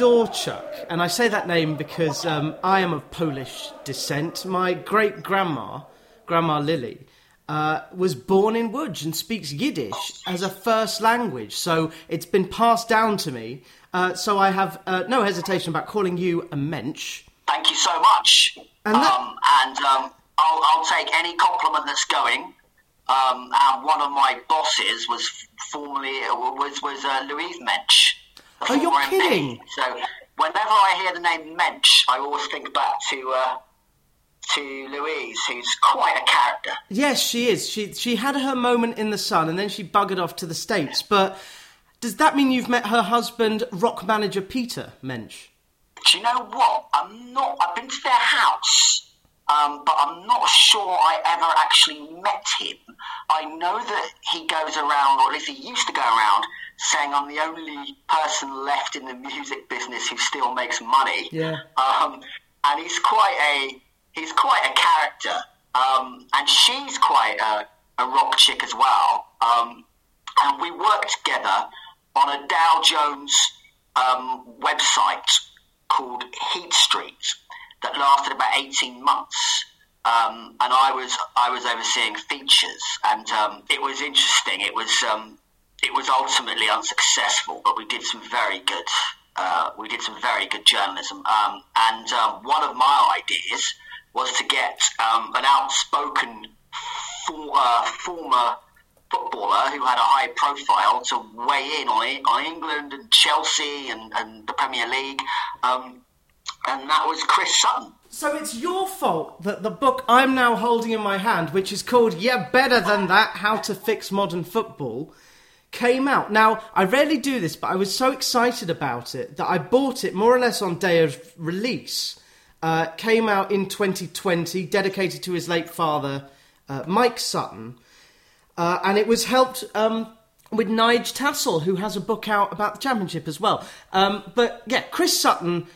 Dworchak, and I say that name because um, I am of Polish descent. My great grandma, Grandma Lily, uh, was born in Łódź and speaks Yiddish as a first language. So it's been passed down to me. Uh, so I have uh, no hesitation about calling you a mensch. Thank you so much. And that- um, and um, I'll, I'll take any compliment that's going. Um, and one of my bosses was formerly was was uh, Louise Mensch. Oh, you're kidding. So whenever I hear the name Mensch, I always think back to uh, to Louise, who's quite a character. Yes, she is. She she had her moment in the sun, and then she buggered off to the states. But does that mean you've met her husband, rock manager Peter Mensch? Do you know what? I'm not. I've been to their house, um, but I'm not sure I ever actually met him. I know that he goes around, or at least he used to go around, saying I'm the only person left in the music business who still makes money. Yeah. Um, and he's quite a he's quite a character, um, and she's quite a, a rock chick as well. Um, and we worked together on a Dow Jones um, website called Heat Street that lasted about eighteen months. Um, and I was I was overseeing features, and um, it was interesting. It was um, it was ultimately unsuccessful, but we did some very good. Uh, we did some very good journalism, um, and um, one of my ideas was to get um, an outspoken for, uh, former footballer who had a high profile to weigh in on on England and Chelsea and, and the Premier League, um, and that was Chris Sutton. So it's your fault that the book I'm now holding in my hand, which is called Yeah Better Than That How to Fix Modern Football, came out. Now, I rarely do this, but I was so excited about it that I bought it more or less on day of release. Uh, came out in 2020, dedicated to his late father, uh, Mike Sutton. Uh, and it was helped um, with Nige Tassell, who has a book out about the championship as well. Um, but yeah, Chris Sutton,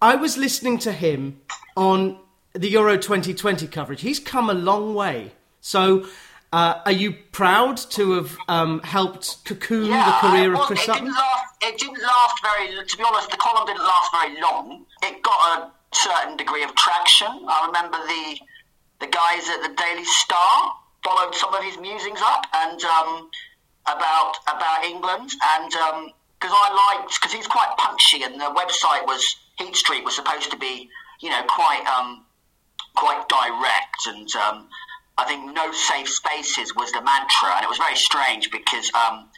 I was listening to him on the Euro 2020 coverage. He's come a long way. So, uh, are you proud to have um, helped cocoon the career of well, Chris it Sutton? Didn't last, it didn't last very. To be honest, the column didn't last very long. It got a certain degree of traction. I remember the the guys at the Daily Star followed some of his musings up and um, about about England and because I liked because he's quite punchy and the website was Heat Street was supposed to be you know quite um, quite direct and um, I think no safe spaces was the mantra. And it was very strange because um,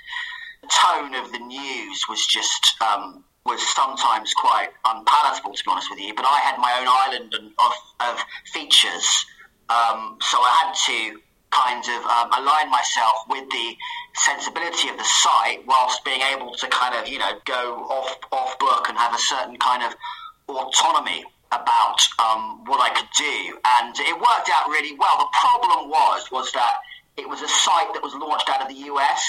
the tone of the news was just um, was sometimes quite unpalatable to be honest with you. But I had my own island of, of features. Um, so I had to kind of um, align myself with the sensibility of the site whilst being able to kind of you know go off off book and have a certain kind of autonomy about um, what I could do, and it worked out really well. The problem was was that it was a site that was launched out of the US.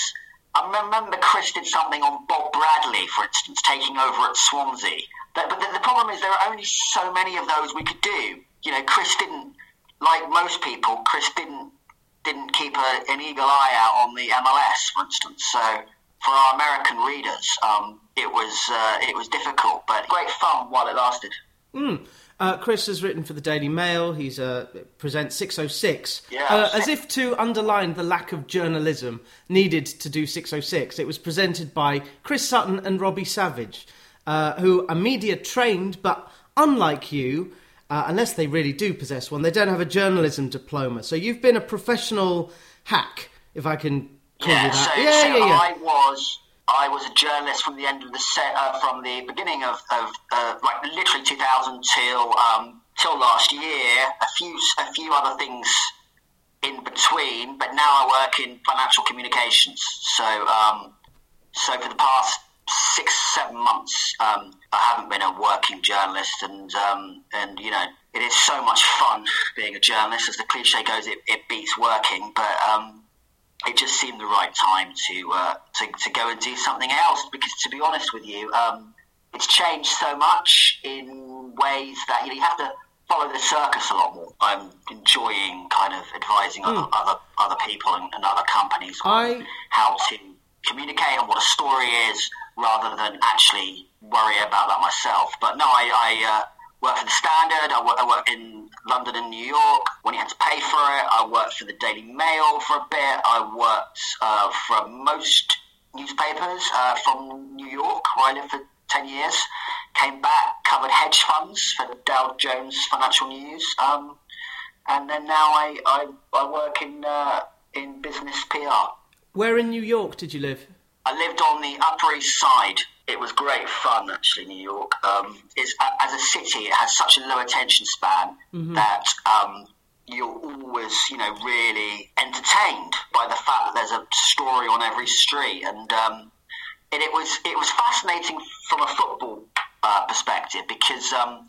I remember Chris did something on Bob Bradley, for instance, taking over at Swansea. But, but the, the problem is there are only so many of those we could do. You know, Chris didn't, like most people, Chris didn't didn't keep a, an eagle eye out on the MLS, for instance. So for our American readers, um, it was uh, it was difficult, but great fun while it lasted. Uh, Chris has written for the Daily Mail. He's uh, presents 606. Yeah. Uh, as if to underline the lack of journalism needed to do 606, it was presented by Chris Sutton and Robbie Savage, uh, who are media trained, but unlike you, uh, unless they really do possess one, they don't have a journalism diploma. So you've been a professional hack, if I can call Yeah, you that. so, yeah, so yeah, yeah. I was I was a journalist from the end of the set, uh, from the beginning of, of uh, like literally 2000 till um, till last year. A few a few other things in between, but now I work in financial communications. So um, so for the past six seven months, um, I haven't been a working journalist, and um, and you know it is so much fun being a journalist. As the cliche goes, it, it beats working, but um, it just seemed the right time to, uh, to to go and do something else. Because to be honest with you, um, it's changed so much in ways that you know you have to follow the circus a lot more. I'm enjoying kind of advising other other, other people and, and other companies on I- how to communicate and what a story is, rather than actually worry about that myself. But no, I, I uh, worked for the Standard. I, I worked in London and New York when you had to pay for it. I worked for the Daily Mail for a bit. I worked uh, for most newspapers uh, from New York, where I lived for 10 years. Came back, covered hedge funds for the Dow Jones Financial News. Um, and then now I, I, I work in, uh, in business PR. Where in New York did you live? I lived on the Upper East Side. It was great fun, actually, New York. Um, as a city, it has such a low attention span mm-hmm. that um, you're always, you know, really entertained by the fact that there's a story on every street, and um, and it was it was fascinating from a football uh, perspective because um,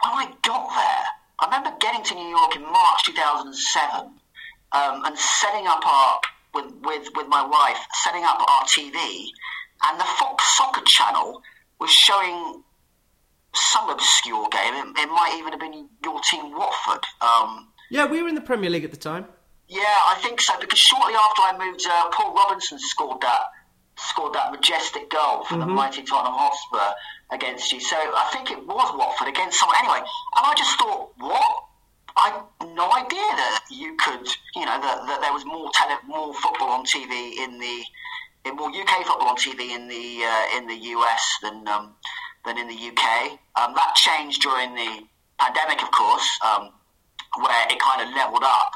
when I got there, I remember getting to New York in March 2007 um, and setting up our with, with with my wife setting up our TV, and the Fox Soccer channel was showing some obscure game. It, it might even have been your team, Watford. Um, yeah, we were in the Premier League at the time. Yeah, I think so. Because shortly after I moved, uh, Paul Robinson scored that scored that majestic goal for mm-hmm. the mighty Tottenham Hotspur against you. So I think it was Watford against someone. Anyway, and I just thought, what? I had no idea that you could, you know, that, that there was more tele, more football on TV in the, in more UK football on TV in the uh, in the US than um, than in the UK. Um, that changed during the pandemic, of course. Um, where it kind of leveled up.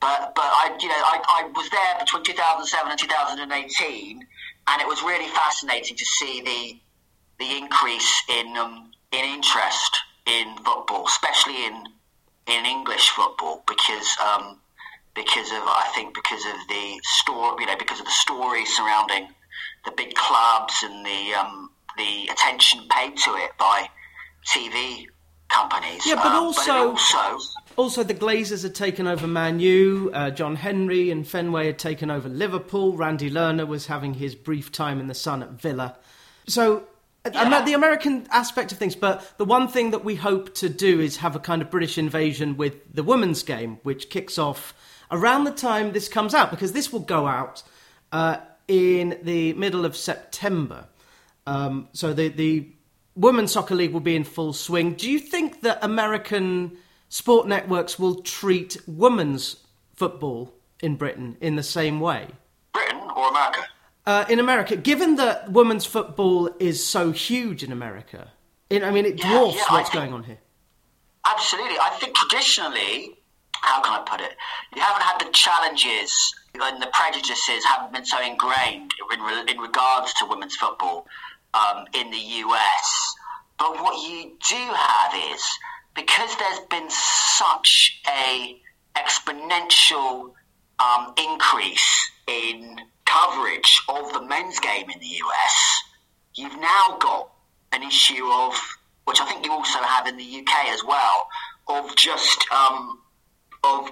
But but I you know I, I was there between 2007 and 2018, and it was really fascinating to see the the increase in um, in interest in football, especially in in English football, because um, because of I think because of the story, you know, because of the story surrounding the big clubs and the um, the attention paid to it by TV companies. Yeah, but um, also, but also, also the Glazers had taken over Man U. Uh, John Henry and Fenway had taken over Liverpool. Randy Lerner was having his brief time in the sun at Villa. So. Yeah. The American aspect of things, but the one thing that we hope to do is have a kind of British invasion with the women's game, which kicks off around the time this comes out, because this will go out uh, in the middle of September. Um, so the the Women's Soccer League will be in full swing. Do you think that American sport networks will treat women's football in Britain in the same way? Britain or America? Uh, in America, given that women's football is so huge in America, in, I mean, it dwarfs yeah, yeah, what's think, going on here. Absolutely. I think traditionally, how can I put it? You haven't had the challenges and the prejudices haven't been so ingrained in, in regards to women's football um, in the US. But what you do have is because there's been such a exponential um, increase in coverage of the men's game in the US, you've now got an issue of, which I think you also have in the UK as well, of just um, of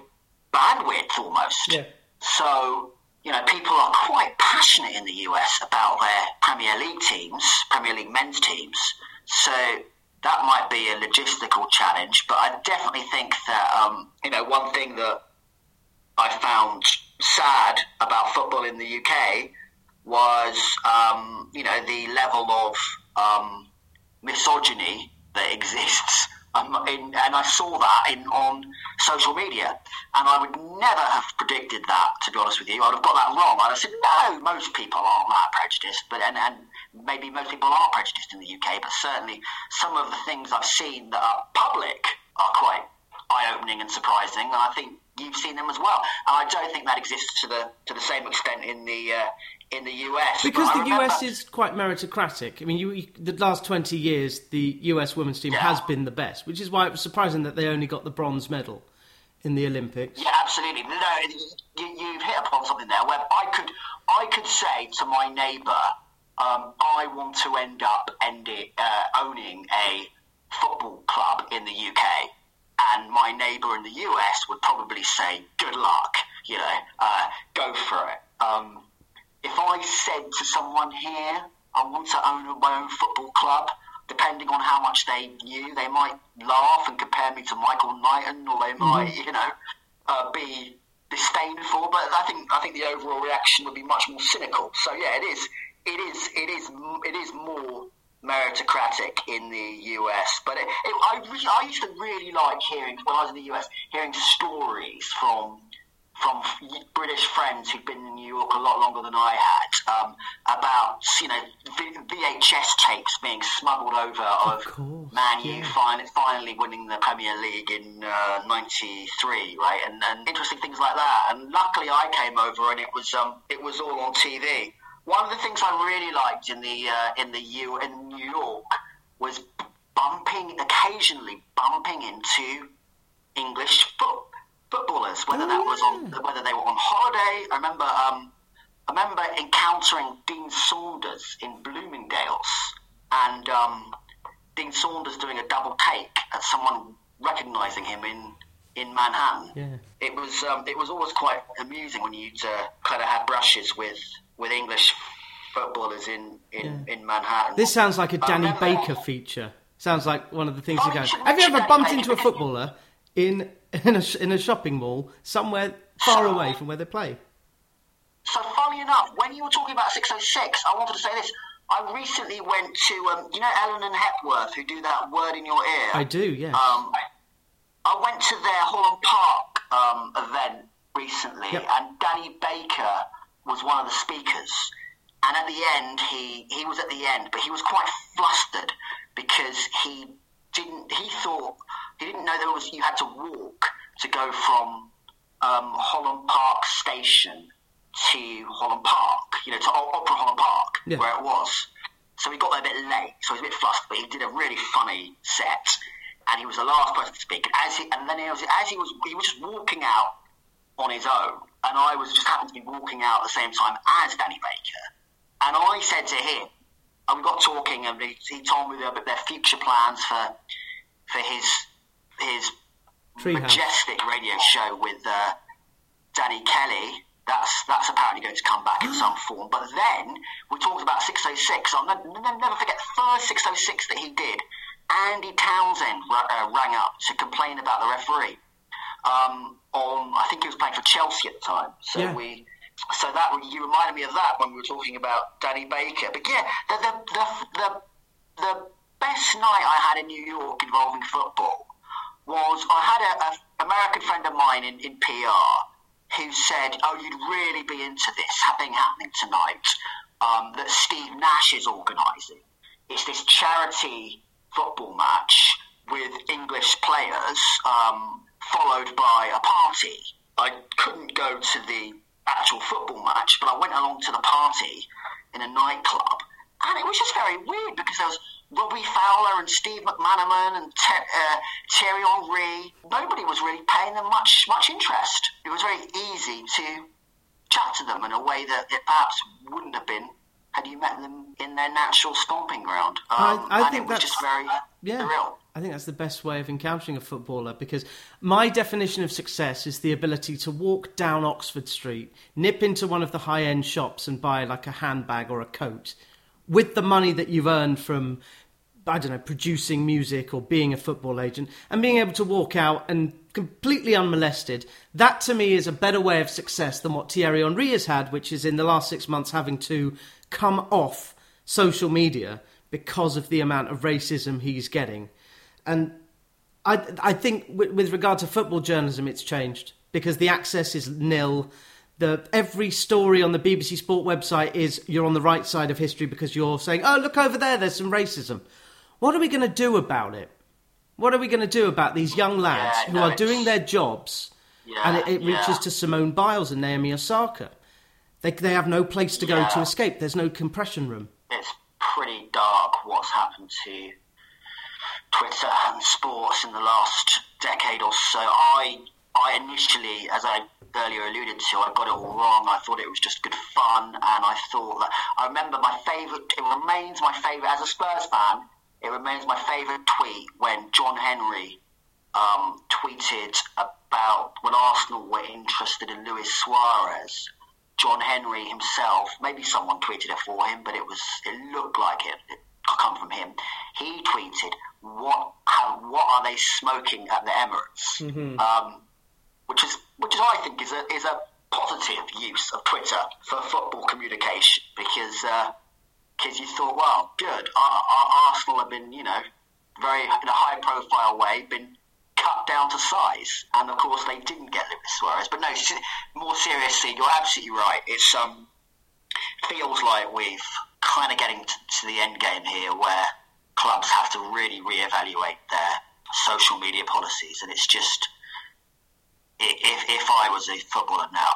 bandwidth almost. Yeah. So you know, people are quite passionate in the US about their Premier League teams, Premier League men's teams. So that might be a logistical challenge, but I definitely think that, um, you know, one thing that I found sad about football in the UK was, um, you know, the level of um, misogyny that exists um, in, and I saw that in on social media, and I would never have predicted that. To be honest with you, I'd have got that wrong. I'd have said, no, most people aren't that prejudiced, but and, and maybe most people are prejudiced in the UK, but certainly some of the things I've seen that are public are quite eye-opening and surprising. And I think you've seen them as well. And I don't think that exists to the to the same extent in the uh, in the US. Because the remember... US is quite meritocratic. I mean, you, the last 20 years, the US women's team yeah. has been the best, which is why it was surprising that they only got the bronze medal in the Olympics. Yeah, absolutely. No, you, you've hit upon something there where I could, I could say to my neighbour, um, I want to end up ending, uh, owning a football club in the UK. And my neighbour in the US would probably say, good luck, you know, uh, go for it. Um, if I said to someone here, I want to own my own football club, depending on how much they knew, they might laugh and compare me to Michael Knighton, or they might, mm-hmm. you know, uh, be disdainful. But I think I think the overall reaction would be much more cynical. So yeah, it is, it is, it is, it is more meritocratic in the US. But it, it, I, I used to really like hearing when I was in the US, hearing stories from from British friends who'd been in New York a lot longer than I had um, about you know VHS tapes being smuggled over of, of Man U yeah. finally, finally winning the Premier League in '93, uh, right? And, and, interesting things like that. And luckily, I came over and it was um, it was all on TV. One of the things I really liked in the uh, in the U in New York was bumping occasionally bumping into English foot footballers, whether oh, that was on whether they were on holiday. I remember um, I remember encountering Dean Saunders in Bloomingdale's, and um, Dean Saunders doing a double take at someone recognising him in in Manhattan. Yeah. It was um, it was always quite amusing when you'd uh, kind of have brushes with with English footballers in in, yeah. in Manhattan. This sounds like a Danny Baker feature. Sounds like one of the things you go. Have you ever bumped into a footballer in in a, in a shopping mall somewhere far away from where they play. So, funny enough, when you were talking about 606, I wanted to say this. I recently went to, um, you know, Ellen and Hepworth, who do that word in your ear? I do, yes. Um, I went to their Holland Park um, event recently, yep. and Danny Baker was one of the speakers. And at the end, he, he was at the end, but he was quite flustered because he didn't. He thought he didn't know there was you had to walk to go from um, Holland Park Station to Holland Park, you know, to Opera Holland Park, yeah. where it was. So he got there a bit late, so he was a bit flustered, but he did a really funny set, and he was the last person to speak. As he, and then he was, as he was, he was just walking out on his own, and I was just happened to be walking out at the same time as Danny Baker, and I said to him, and we got talking, and he, he told me about their future plans for for his his Treehouse. majestic radio show with uh, Danny Kelly. That's that's apparently going to come back in some form. But then we talked about 606. I'll never, never forget the first 606 that he did. Andy Townsend uh, rang up to complain about the referee. Um, on I think he was playing for Chelsea at the time. So yeah. we so that you reminded me of that when we were talking about Danny Baker. But yeah, the the the the, the best night I had in New York involving football was I had an American friend of mine in, in PR who said, "Oh, you'd really be into this thing happening tonight um, that Steve Nash is organising. It's this charity football match with English players, um, followed by a party. I couldn't go to the actual football match, but I went along to the party in a nightclub, and it was just very weird because there was Robbie Fowler and Steve McManaman and Te- uh, Thierry Henry. Nobody was really paying them much much interest. It was very easy to chat to them in a way that it perhaps wouldn't have been had you met them in their natural stomping ground. Um, I, I think that's just very yeah. surreal. I think that's the best way of encountering a footballer because my definition of success is the ability to walk down Oxford Street, nip into one of the high end shops and buy like a handbag or a coat with the money that you've earned from I don't know, producing music or being a football agent and being able to walk out and completely unmolested, that to me is a better way of success than what Thierry Henry has had, which is in the last six months having to come off social media because of the amount of racism he's getting. And I, I think with, with regard to football journalism, it's changed because the access is nil the every story on the BBC Sport website is you're on the right side of history because you're saying, "Oh, look over there, there's some racism." What are we going to do about it? What are we going to do about these young lads yeah, who no, are doing their jobs? Yeah, and it, it reaches yeah. to Simone Biles and Naomi Osaka. They they have no place to go to escape. There's no compression room. It's pretty dark what's happened to Twitter and sports in the last decade or so. I I initially, as I earlier alluded to, I got it all wrong. I thought it was just good fun, and I thought that I remember my favourite. It remains my favourite as a Spurs fan. It remains my favourite tweet when John Henry um, tweeted about when Arsenal were interested in Luis Suarez. John Henry himself, maybe someone tweeted it for him, but it was it looked like it. It come from him. He tweeted, "What? How, what are they smoking at the Emirates?" Mm-hmm. Um, which is which is I think is a is a positive use of Twitter for football communication because uh, because you thought, well, good. Our, Arsenal have been, you know, very in a high profile way, been cut down to size, and of course they didn't get Luis Suarez. But no, more seriously, you're absolutely right. It's um feels like we've kind of getting to the end game here, where clubs have to really reevaluate their social media policies, and it's just if, if I was a footballer now,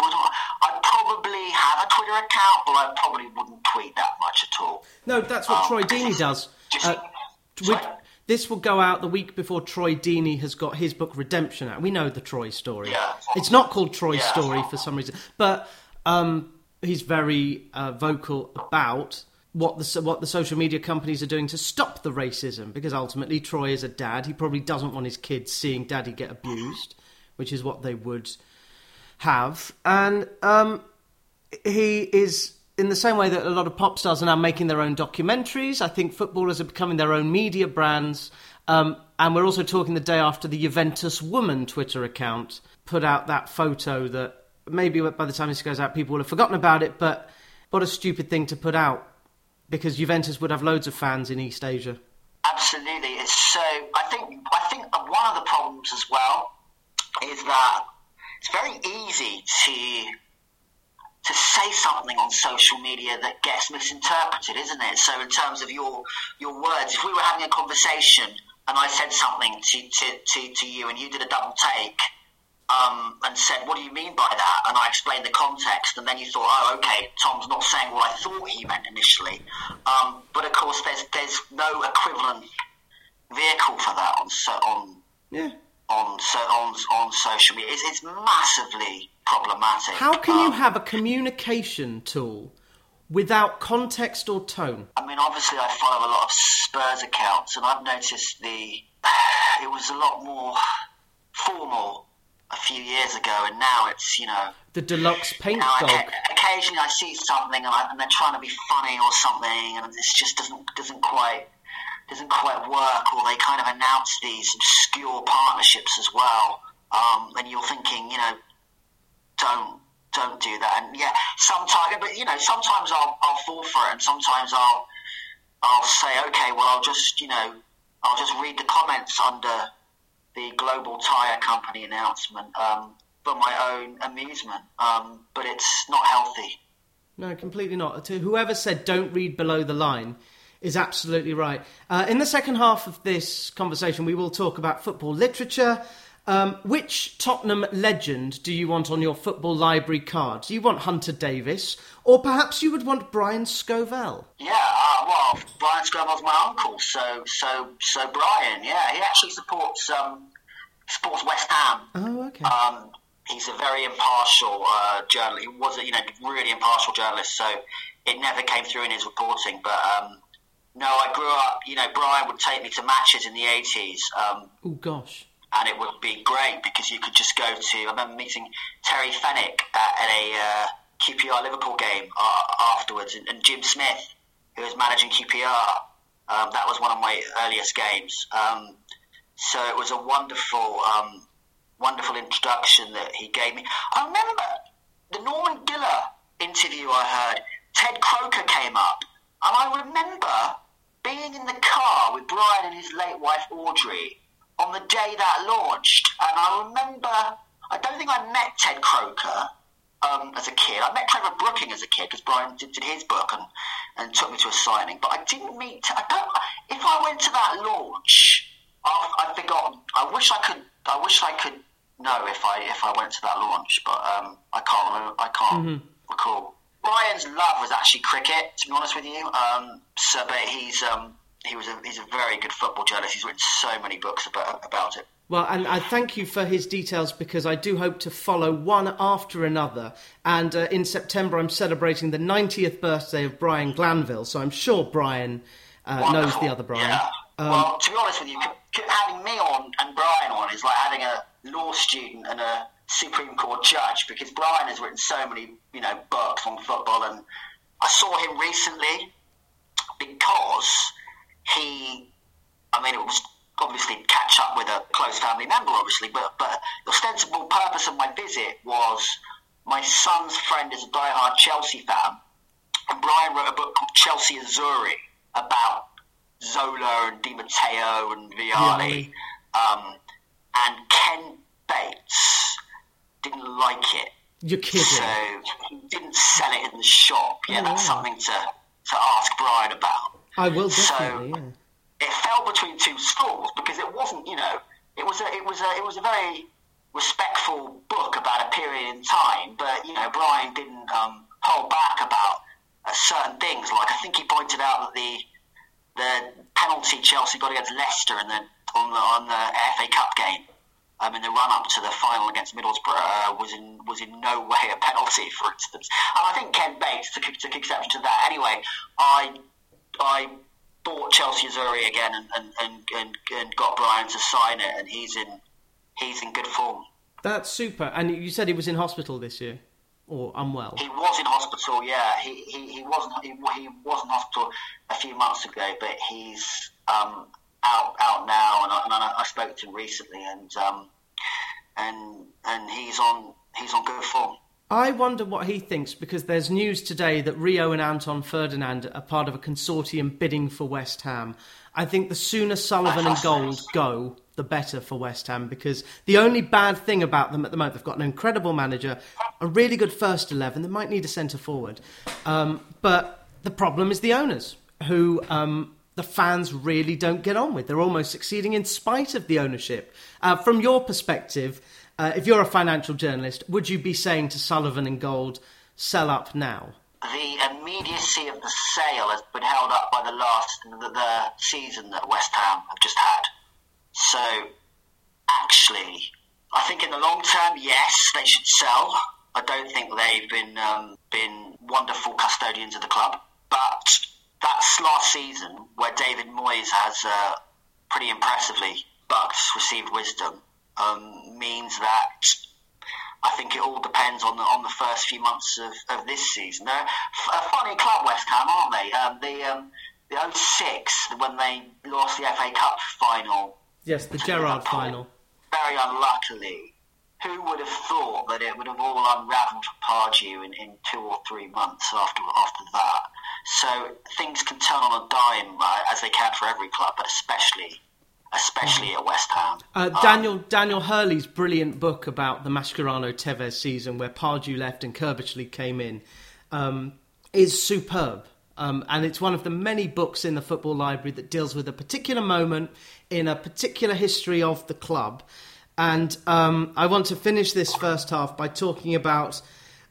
would I, I'd probably have a Twitter account, but I probably wouldn't tweet that much at all. No, that's what um, Troy Deeney does. Just, uh, this will go out the week before Troy Deeney has got his book Redemption out. We know the Troy story. Yeah. It's not called Troy yeah. Story for some reason, but um, he's very uh, vocal about what the what the social media companies are doing to stop the racism because ultimately Troy is a dad. He probably doesn't want his kids seeing daddy get abused, which is what they would have, and um, he is in the same way that a lot of pop stars are now making their own documentaries, I think footballers are becoming their own media brands. Um, and we're also talking the day after the Juventus Woman Twitter account put out that photo that maybe by the time this goes out, people will have forgotten about it. But what a stupid thing to put out because Juventus would have loads of fans in East Asia. Absolutely, it's so. I think I think one of the problems as well is that it's very easy to to say something on social media that gets misinterpreted, isn't it? So in terms of your your words, if we were having a conversation and I said something to, to, to, to you and you did a double take um, and said, what do you mean by that? And I explained the context and then you thought, oh, okay, Tom's not saying what I thought he meant initially. Um, but of course, there's, there's no equivalent vehicle for that on, on, yeah. on, on, on social media. It's, it's massively problematic. How can um, you have a communication tool without context or tone? I mean, obviously, I follow a lot of Spurs accounts, and I've noticed the it was a lot more formal a few years ago, and now it's you know the deluxe paint dog. occasionally, I see something, and, I, and, they're trying to be funny or something, and it just doesn't doesn't quite doesn't quite work, or they kind of announce these obscure partnerships as well. Um, and you're thinking, you know, don't don't do that. And yeah, sometimes, but you know, sometimes I'll I'll fall for it, and sometimes I'll I'll say, okay, well, I'll just you know, I'll just read the comments under the global tire company announcement um, for my own amusement. Um, but it's not healthy. No, completely not. To whoever said don't read below the line is absolutely right. Uh, in the second half of this conversation, we will talk about football literature um, which Tottenham legend do you want on your football library card? Do you want Hunter Davies, or perhaps you would want Brian Scovell? Yeah, uh, well, Brian Scovell's my uncle, so so so Brian, yeah, he actually supports um, supports West Ham. Oh, okay. Um, he's a very impartial uh, journalist. He was a you know really impartial journalist, so it never came through in his reporting. But um, no, I grew up. You know, Brian would take me to matches in the eighties. Um, oh gosh and it would be great because you could just go to. I remember meeting Terry Fenwick at, at a uh, QPR Liverpool game uh, afterwards, and, and, Jim Smith, who was managing QPR. Um, that was one of my earliest games. Um, so it was a wonderful, um, wonderful introduction that he gave me. I remember the Norman Giller interview I heard. Ted Croker came up, and I remember being in the car with Brian and his late wife Audrey on the day that launched. And I remember, I don't think I met Ted Croker um, as a kid. I met Trevor Brooking as a kid because Brian did, did, his book and, and took me to a signing. But I didn't meet. I don't. If I went to that launch, I've, I've forgotten. I wish I could. I wish I could know if I if I went to that launch, but um, I can't. Remember, I can't mm-hmm. recall. Brian's love was actually cricket. To be honest with you, um, so but he's um, he was a, he's a very good football journalist. He's written so many books about about it. Well, and I thank you for his details because I do hope to follow one after another. And uh, in September, I'm celebrating the 90th birthday of Brian Glanville, so I'm sure Brian uh, knows the other Brian. Yeah. Um, well, to be honest with you, having me on and Brian on is like having a law student and a Supreme Court judge because Brian has written so many, you know, books on football, and I saw him recently because he, I mean, it was obviously catch up with a close family member, obviously, but, but the ostensible purpose of my visit was my son's friend is a die-hard Chelsea fan, And Brian wrote a book called Chelsea Azzurri about Zola and Di Matteo and Vialli. Um, and Ken Bates didn't like it. You're kidding. So he didn't sell it in the shop. Yeah, Oh, that's wow. something to, to ask Brian about. I will So- yeah. It fell between two stools because it wasn't, you know, it was a, it was a, it was a very respectful book about a period in time. But you know, Brian didn't um, hold back about uh, certain things. Like I think he pointed out that the the penalty Chelsea got against Leicester in the on the on the FA Cup game. Um, in the run up to the final against Middlesbrough uh, was in was in no way a penalty, for instance. And I think Ken Bates took, took exception to that. Anyway, I I bought Chelsea Azzurri again and, and, and, and, and got Brian to sign it, and he's in he's in good form. That's super. And you said he was in hospital this year, or unwell. He was in hospital, yeah. He he, he wasn't he, he was in hospital a few months ago, but he's um, out out now, and I, and I, I spoke to him recently, and um, and and he's on he's on good form. I wonder what he thinks because there's news today that Rio and Anton Ferdinand are part of a consortium bidding for West Ham. I think the sooner Sullivan and Gold go, the better for West Ham because the only bad thing about them at the moment, they've got an incredible manager, a really good first 11, they might need a centre forward. Um, but the problem is the owners who. Um, the fans really don't get on with. They're almost succeeding in spite of the ownership. Uh, from your perspective, uh, if you're a financial journalist, would you be saying to Sullivan and Gold, sell up now? the immediacy of the sale has been held up by the last the, the season that West Ham have just had. So, actually, I think in the long term, yes, they should sell. I don't think they've been um, been wonderful custodians of the club, but that's last season where David Moyes has uh, pretty impressively but received wisdom um, means that I think it all depends on the on the first few months of, of this season. They're a funny club, West Ham, aren't they? Um, the um, the 06, when they lost the FA Cup final, Yes, the Gerrard final. very unluckily. Who would have thought that it would have all unravelled for Pardew in, in two or three months after after that? So things can turn on a dime, as they can for every club, but especially especially at West Ham. Uh, Daniel Daniel Hurley's brilliant book about the Mascherano Tevez season, where Pardew left and Curbishley came in, um, is superb. Um, and it's one of the many books in the football library that deals with a particular moment in a particular history of the club. And um, I want to finish this first half by talking about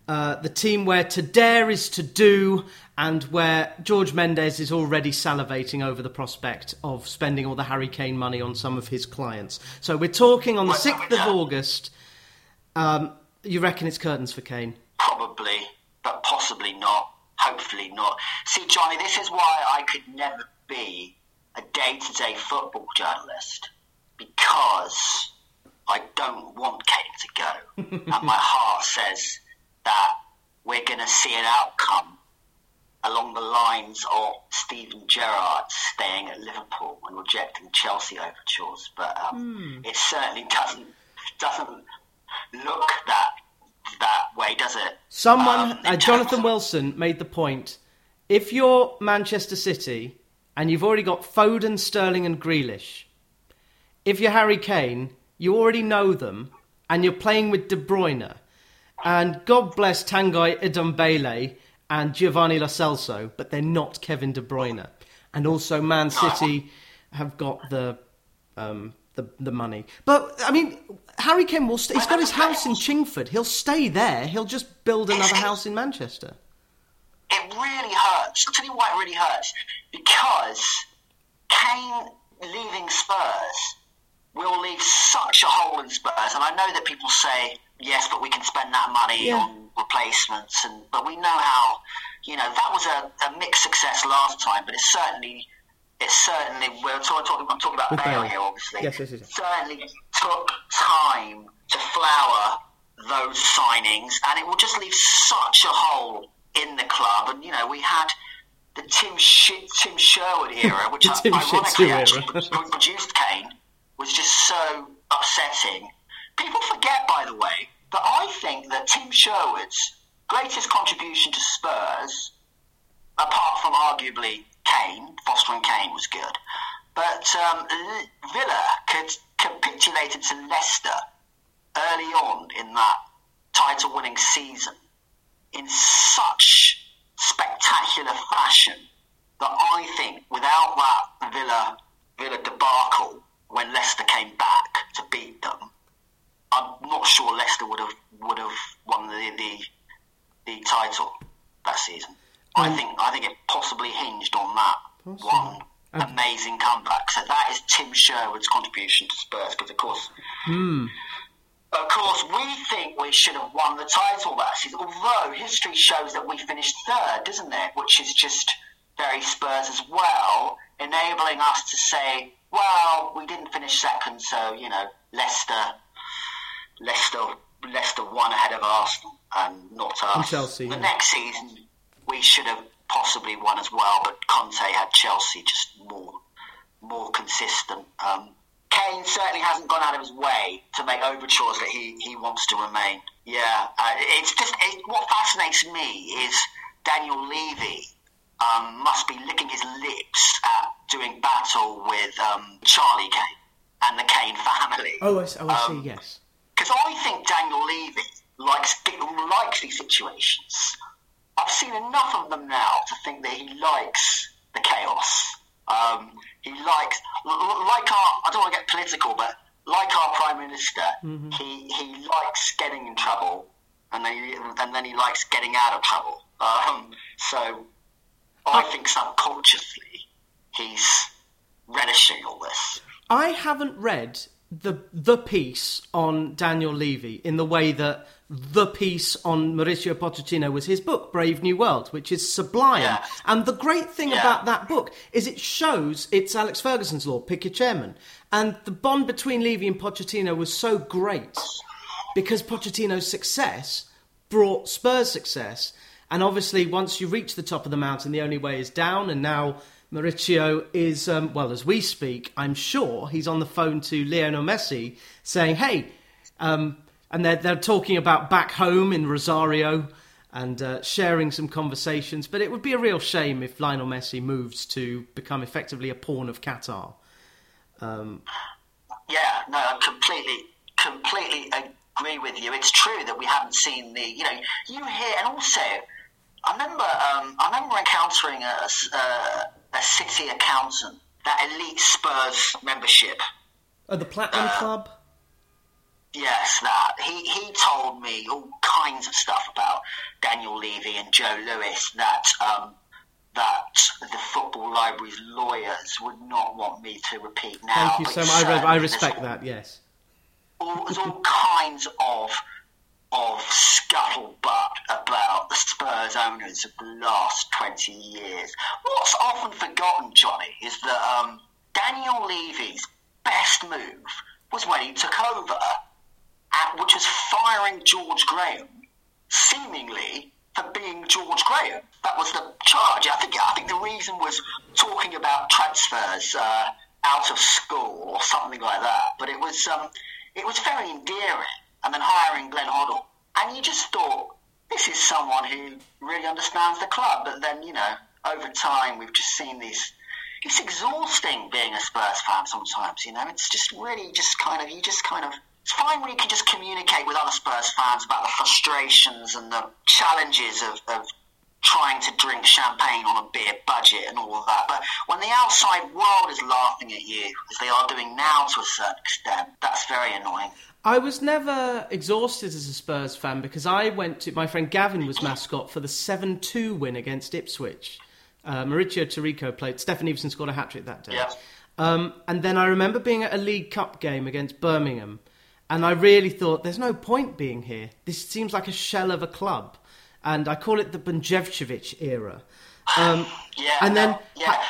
uh, the team where to dare is to do, and where George Mendes is already salivating over the prospect of spending all the Harry Kane money on some of his clients. So we're talking on the 6th of. August. Um, you reckon it's curtains for Kane? Probably, but possibly not. Hopefully not. See, Johnny, this is why I could never be a day to day football journalist because I don't want Kane to go. and my heart says that we're going to see an outcome along the lines of Steven Gerrard staying at Liverpool and rejecting Chelsea overtures. But um, it certainly doesn't doesn't look that that way, does it? Someone, Um, uh, Jonathan of- Wilson, made the point. If you're Manchester City and you've already got Foden, Sterling, and Grealish, if you're Harry Kane, you already know them, and you're playing with De Bruyne, and God bless Tanguy Ndombele and Giovanni Lo Celso, but they're not Kevin De Bruyne. And also, Man City have got the um, the the money. But I mean, Harry Kane will. St- he's got his house in Chingford. He'll stay there. He'll just build another house in Manchester. it really hurts. I'll tell you why it really hurts. Because Kane leaving Spurs will leave such a hole in Spurs. And I know that people say, yes, but we can spend that money Yeah. on replacements. And But we know how, you know, that was a, a mixed success last time, but it's certainly. It certainly, we're talking, I'm talking about Bale here, obviously. Yes, yes, yes. Certainly took time to flower those signings, and it will just leave such a hole in the club. And you know, we had the Tim Sh- Tim Sherwood era, which ironically actually produced Kane, was just so upsetting. People forget, by the way, that I think that Tim Sherwood's greatest contribution to Spurs apart from arguably Kane, Foster and Kane was good. But um, Villa could capitulated to Leicester early on in that title winning season in such spectacular fashion that I think without that Villa Villa debacle when Leicester came back to beat them, I'm not sure Leicester would have would have won the the, the title that season. I think I think it possibly hinged on one amazing comeback. So that is Tim Sherwood's contribution to Spurs, because of course. Mm. Of course, we think we should have won the title that season, although history shows that we finished third, doesn't it? Which is just very Spurs as well, enabling us to say, well, we didn't finish second, so, you know, Leicester, Leicester, Leicester won ahead of Arsenal and not us. And Chelsea. The yeah. next season, we should have possibly won as well, but Conte had Chelsea just more more consistent. Um, Kane certainly hasn't gone out of his way to make overtures that he, he wants to remain. Yeah, uh, it's just it, what fascinates me is Daniel Levy um, must be licking his lips at doing battle with um, Charlie Kane and the Kane family. Oh, I, oh, I um, see. Yes, because I think Daniel Levy likes likes these situations. I've seen enough of them now to think that he likes the chaos. Um, he likes, like our, I don't want to get political, but like our prime minister, mm-hmm. he he likes getting in trouble, and then he, and then he likes getting out of trouble. Um, so I think subconsciously he's relishing all this. I haven't read the the piece on Daniel Levy in the way that the piece on Mauricio Pochettino was his book, Brave New World, which is sublime. Yeah. And the great thing yeah. about that book is it shows it's Alex Ferguson's law, pick your chairman. And the bond between Levy and Pochettino was so great because Pochettino's success brought Spurs success. And obviously, once you reach the top of the mountain, the only way is down. And now Mauricio is, um, well, as we speak, I'm sure he's on the phone to Lionel Messi saying, hey, um, and they're, they're talking about back home in Rosario and uh, sharing some conversations. But it would be a real shame if Lionel Messi moves to become effectively a pawn of Qatar. Um, yeah, no, I completely, completely agree with you. It's true that we haven't seen the, you know, you hear, and also, I remember, um, I remember encountering a, a, a city accountant, that elite Spurs membership. Oh, the Platinum uh, Club. Yes, that. He, he told me all kinds of stuff about Daniel Levy and Joe Lewis that um, that the Football Library's lawyers would not want me to repeat now. Thank you so much. I, I respect all, that, yes. All, there's all kinds of of scuttlebutt about the Spurs owners of the last 20 years. What's often forgotten, Johnny, is that um, Daniel Levy's best move was when he took over at, which was firing George Graham, seemingly for being George Graham. That was the charge. I think. I think the reason was talking about transfers uh, out of school or something like that. But it was um, it was very endearing. And then hiring Glenn Hoddle, and you just thought this is someone who really understands the club. But then you know, over time, we've just seen these it's exhausting being a Spurs fan sometimes. You know, it's just really just kind of you just kind of it's fine when you can just communicate with other Spurs fans about the frustrations and the challenges of, of trying to drink champagne on a beer budget and all of that. But when the outside world is laughing at you, as they are doing now to a certain extent, that's very annoying. I was never exhausted as a Spurs fan because I went to my friend Gavin was mascot for the seven two win against Ipswich. Uh, Mauricio Taricco played. Steffen Iversen scored a hat trick that day. Yeah. Um, and then I remember being at a League Cup game against Birmingham, and I really thought, there's no point being here. This seems like a shell of a club. And I call it the Bunjevcevic era. Um, yeah. And then, yeah.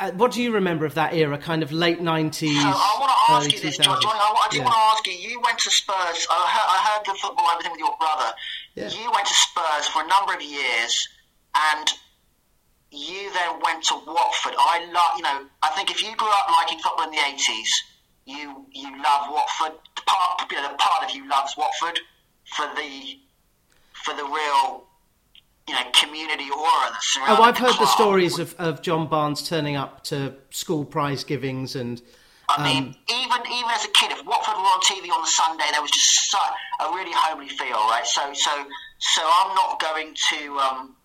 Uh, what do you remember of that era, kind of late 90s? So I want to ask you this, John. I do yeah. want to ask you. You went to Spurs. I heard, I heard the football, everything with your brother. Yeah. You went to Spurs for a number of years, and you then went to Watford. I love, you know, I think if you grew up liking football in the 80s, you you love Watford. Part, you know, part of you loves Watford for the for the real you know community aura that surrounds. Oh, I've heard club. the stories of, of John Barnes turning up to school prize givings and. I mean, Um, even even as a kid, if Watford were on TV on the Sunday, there was just so, a really homely feel, right? So so so I'm not going to. Um,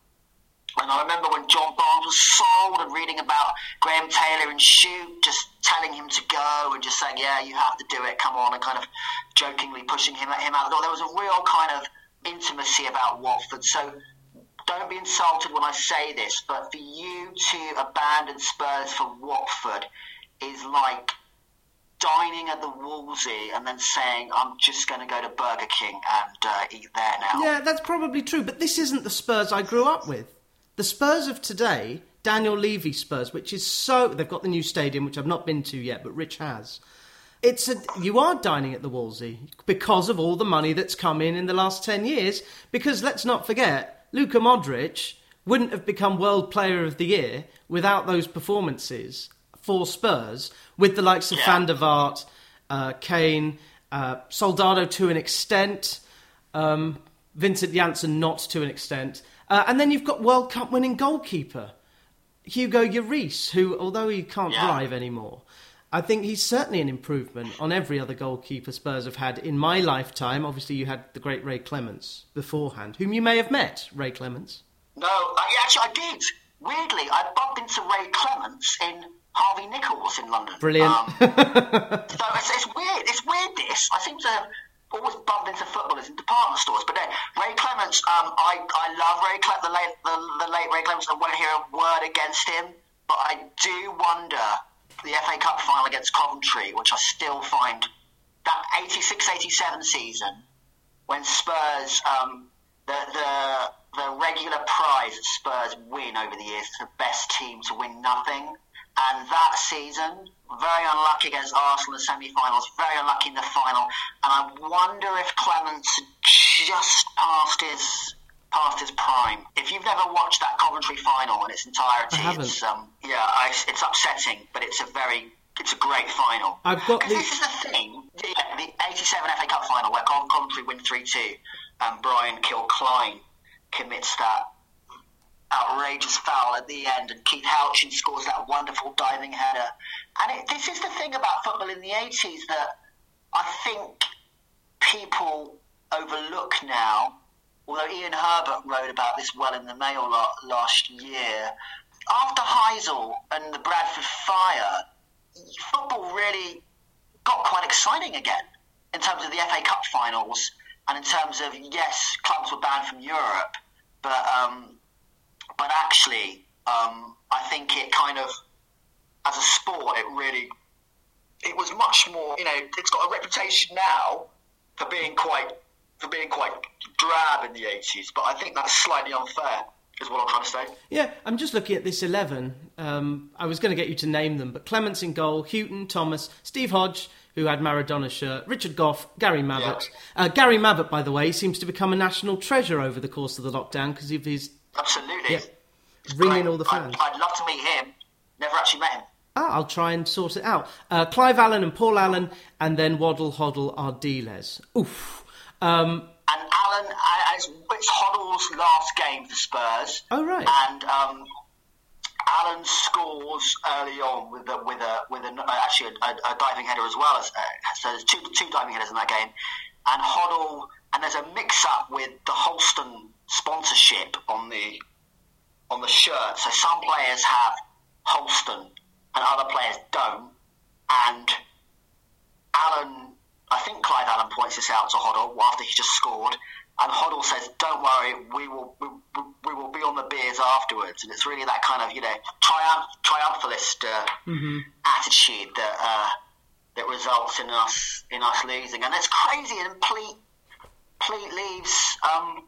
and I remember when John Barnes was sold and reading about Graham Taylor and Shoot, just telling him to go and just saying, "Yeah, you have to do it. Come on," and kind of jokingly pushing him him out the door. There was a real kind of intimacy about Watford. So don't be insulted when I say this, but for you to abandon Spurs for Watford is like dining at the Wolseley and then saying, I'm just going to go to Burger King and uh, eat there now. Yeah, that's probably true, but this isn't the Spurs I grew up with. The Spurs of today, Daniel Levy Spurs, which is so. They've got the new stadium, which I've not been to yet, but Rich has. It's a, you are dining at the Wolseley because of all the money that's come in in the last 10 years. Because let's not forget, Luka Modric wouldn't have become World Player of the Year without those performances for Spurs with the likes of Yeah. Van der Vaart, uh, Kane, uh, Soldado to an extent, um, Vincent Janssen not to an extent. Uh, and then you've got World Cup winning goalkeeper Hugo Lloris, who, although he can't Yeah. drive anymore, I think he's certainly an improvement on every other goalkeeper Spurs have had in my lifetime. Obviously, you had the great Ray Clemence beforehand, whom you may have met, Ray Clemence. No, uh, yeah, actually, I did. Weirdly, I bumped into Ray Clemence in Harvey Nichols in London. Brilliant. Um, so it's, it's weird. It's weird. This I to have always bumped into footballers in department stores. But no, Ray Clemence, um, I I love Ray Clemence, the late the, the late Ray Clemence. I won't hear a word against him, but I do wonder the FA Cup final against Coventry, which I still find that 86-87 season when Spurs um, the the the regular prize Spurs win over the years the best team to win nothing. And that season, very unlucky against Arsenal in the semi-finals, very unlucky in the final. And I wonder if Clemence just passed his past his prime. If you've never watched that Coventry final in its entirety, it's um, yeah, I, it's upsetting, but it's a very it's a great final. I've got the- this is the thing, the, the 87 FA Cup final where Cov- Coventry win 3-2 and Brian Kilcline commits that outrageous foul at the end and Keith Houchin scores that wonderful diving header. And it, this is the thing about football in the 80s that I think people overlook now, although Ian Herbert wrote about this well in the Mail last year. After Heysel and the Bradford Fire, football really got quite exciting again in terms of the FA Cup finals and in terms of yes, clubs were banned from Europe, but um, but actually, um, I think it kind of as a sport, it really it was much more. You know, it's got a reputation now for being quite for being quite drab in the eighties, but I think that's slightly unfair. Is what I'm trying to say. Yeah, I'm just looking at this 11. Um, I was going to get you to name them, but Clemence in goal, Hughton, Thomas, Steve Hodge, who had Maradona's shirt, Richard Gough, Gary Mabbutt. Uh, Gary Mabbutt, by the way, seems to become a national treasure over the course of the lockdown because of his Absolutely. Yeah. It's ringing all the fans. I'd, I'd love to meet him. Never actually met him. Ah, I'll try and sort it out. Uh, Clive Allen and Paul Allen, and then Waddle, Hoddle, Ardiles. Oof. Um, And Alan, uh, it's, it's Hoddle's last game for Spurs. Oh, right. And um, Alan scores early on with a with a with a, actually a, a, diving header as well as uh, so there's two two diving headers in that game. And Hoddle and there's a mix up with the Holsten sponsorship on the on the shirt. So some players have Holsten and other players don't. And Alan, I think Clive Allen points this out to Hoddle after he just scored, and Hoddle says, "Don't worry, we will we, we, will be on the beers afterwards." And it's really that kind of you know triumph, triumphalist uh, attitude that uh, that results in us in us losing, and it's crazy. And Pleat Pleat leaves um,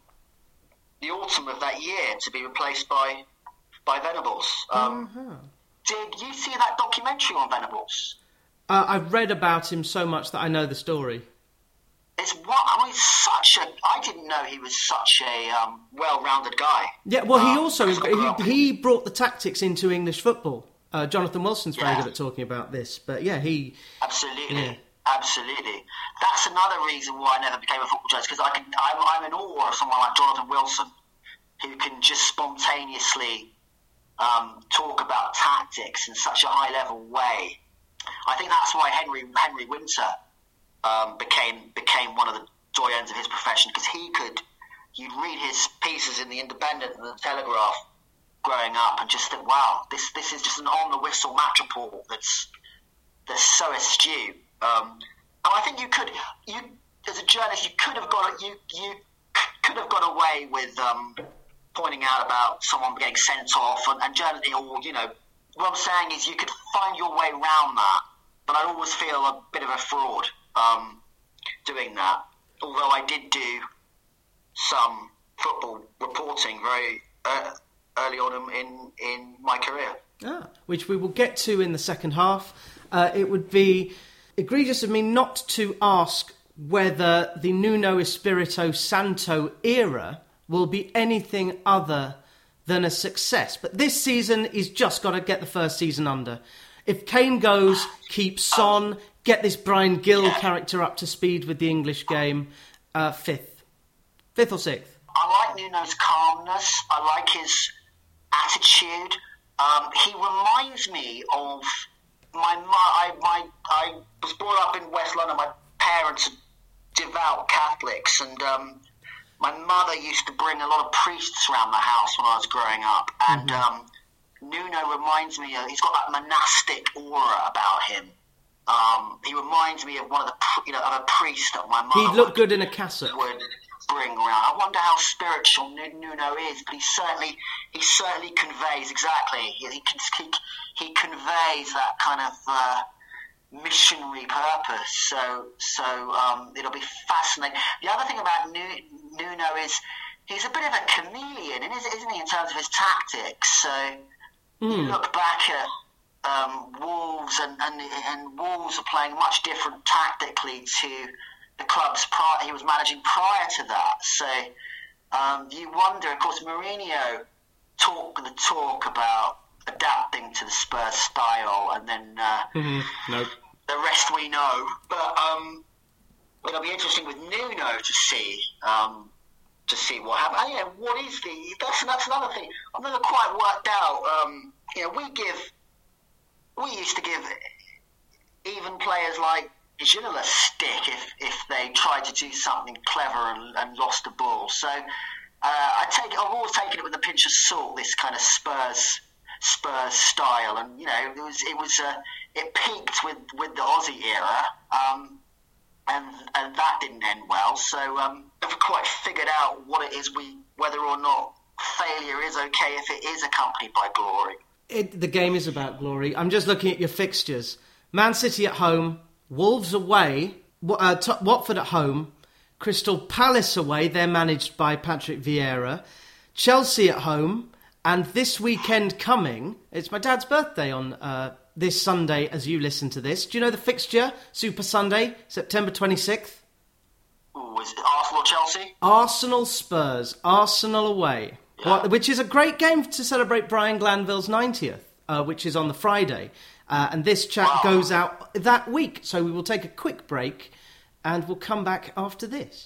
the autumn of that year to be replaced by by Venables. Um, Did you see that documentary on Venables? uh, I've read about him so much that I know the story. It's what I mean. Such a I didn't know he was such a um, well-rounded guy. Yeah, well, he Um, also he, he brought the tactics into English football. Uh, Jonathan Wilson's very Yeah. good at talking about this, but yeah, he Absolutely, Yeah. absolutely. That's another reason why I never became a football journalist because I can. I'm, I'm in awe of someone like Jonathan Wilson, who can just spontaneously um, talk about tactics in such a high level way. I think that's why Henry Henry Winter um, became became one of the doyens of his profession because he could. You'd read his pieces in the Independent and the Telegraph growing up, and just think, wow, this this is just an on the whistle match report that's that's so astute. Um, and I think you could you as a journalist you could have got you you could have got away with um, pointing out about someone getting sent off and, and or you know, what I'm saying is you could find your way around that. But I always feel a bit of a fraud um, doing that. Although I did do some football reporting very uh, early on in in my career. Ah, which we will get to in the second half. Uh, it would be egregious of me not to ask whether the Nuno Espirito Santo era will be anything other than a success. But this season, he's just got to get the first season under. If Kane goes, keep Son, get this Bryan Gil character up to speed with the English game. Uh, fifth. Fifth or sixth? I like Nuno's calmness. I like his attitude. Um, he reminds me of my, my, my, I was brought up in West London. My parents are devout Catholics, and um, my mother used to bring a lot of priests around the house when I was growing up, and mm-hmm. um, Nuno reminds me of, he's got that monastic aura about him. Um, he reminds me of one of the you know of a priest that my mother. He'd look good in a cassock. Would bring around. I wonder how spiritual Nuno is, but he certainly he certainly conveys exactly. He he, he, he conveys that kind of. Uh, missionary purpose. So, so um, it'll be fascinating. The other thing about Nuno is he's a bit of a chameleon, isn't he, in terms of his tactics? So mm. you look back at um, Wolves, and, and, and Wolves are playing much different tactically to the clubs prior, he was managing prior to that. So um, you wonder, of course, Mourinho talk the talk about adapting to the Spurs style, and then uh, mm-hmm. nope the rest we know. But um, it'll be interesting with Nuno to see um, to see what happens. And, you know, what is the that's that's another thing I've never quite worked out. Um, you know, we give we used to give even players like Ginola stick if if they tried to do something clever and, and lost the ball. So. Uh, I take. I've always taken it with a pinch of salt. This kind of Spurs Spurs style, and you know, it was it was uh, it peaked with, with the Ossie era, um, and and that didn't end well. So um, never quite figured out what it is we whether or not failure is okay if it is accompanied by glory. It, the game is about glory. I'm just looking at your fixtures: Man City at home, Wolves away, uh, Watford at home, Crystal Palace away. They're managed by Patrick Vieira. Chelsea at home, and this weekend coming, it's my dad's birthday on uh, this Sunday as you listen to this. Do you know the fixture? Super Sunday, September 26th? Ooh, is it Arsenal Chelsea? Arsenal Spurs. Arsenal away. Yeah. What, which is a great game to celebrate Brian Glanville's 90th, uh, which is on the Friday. Uh, and this chat wow. goes out that week. So we will take a quick break and we'll come back after this.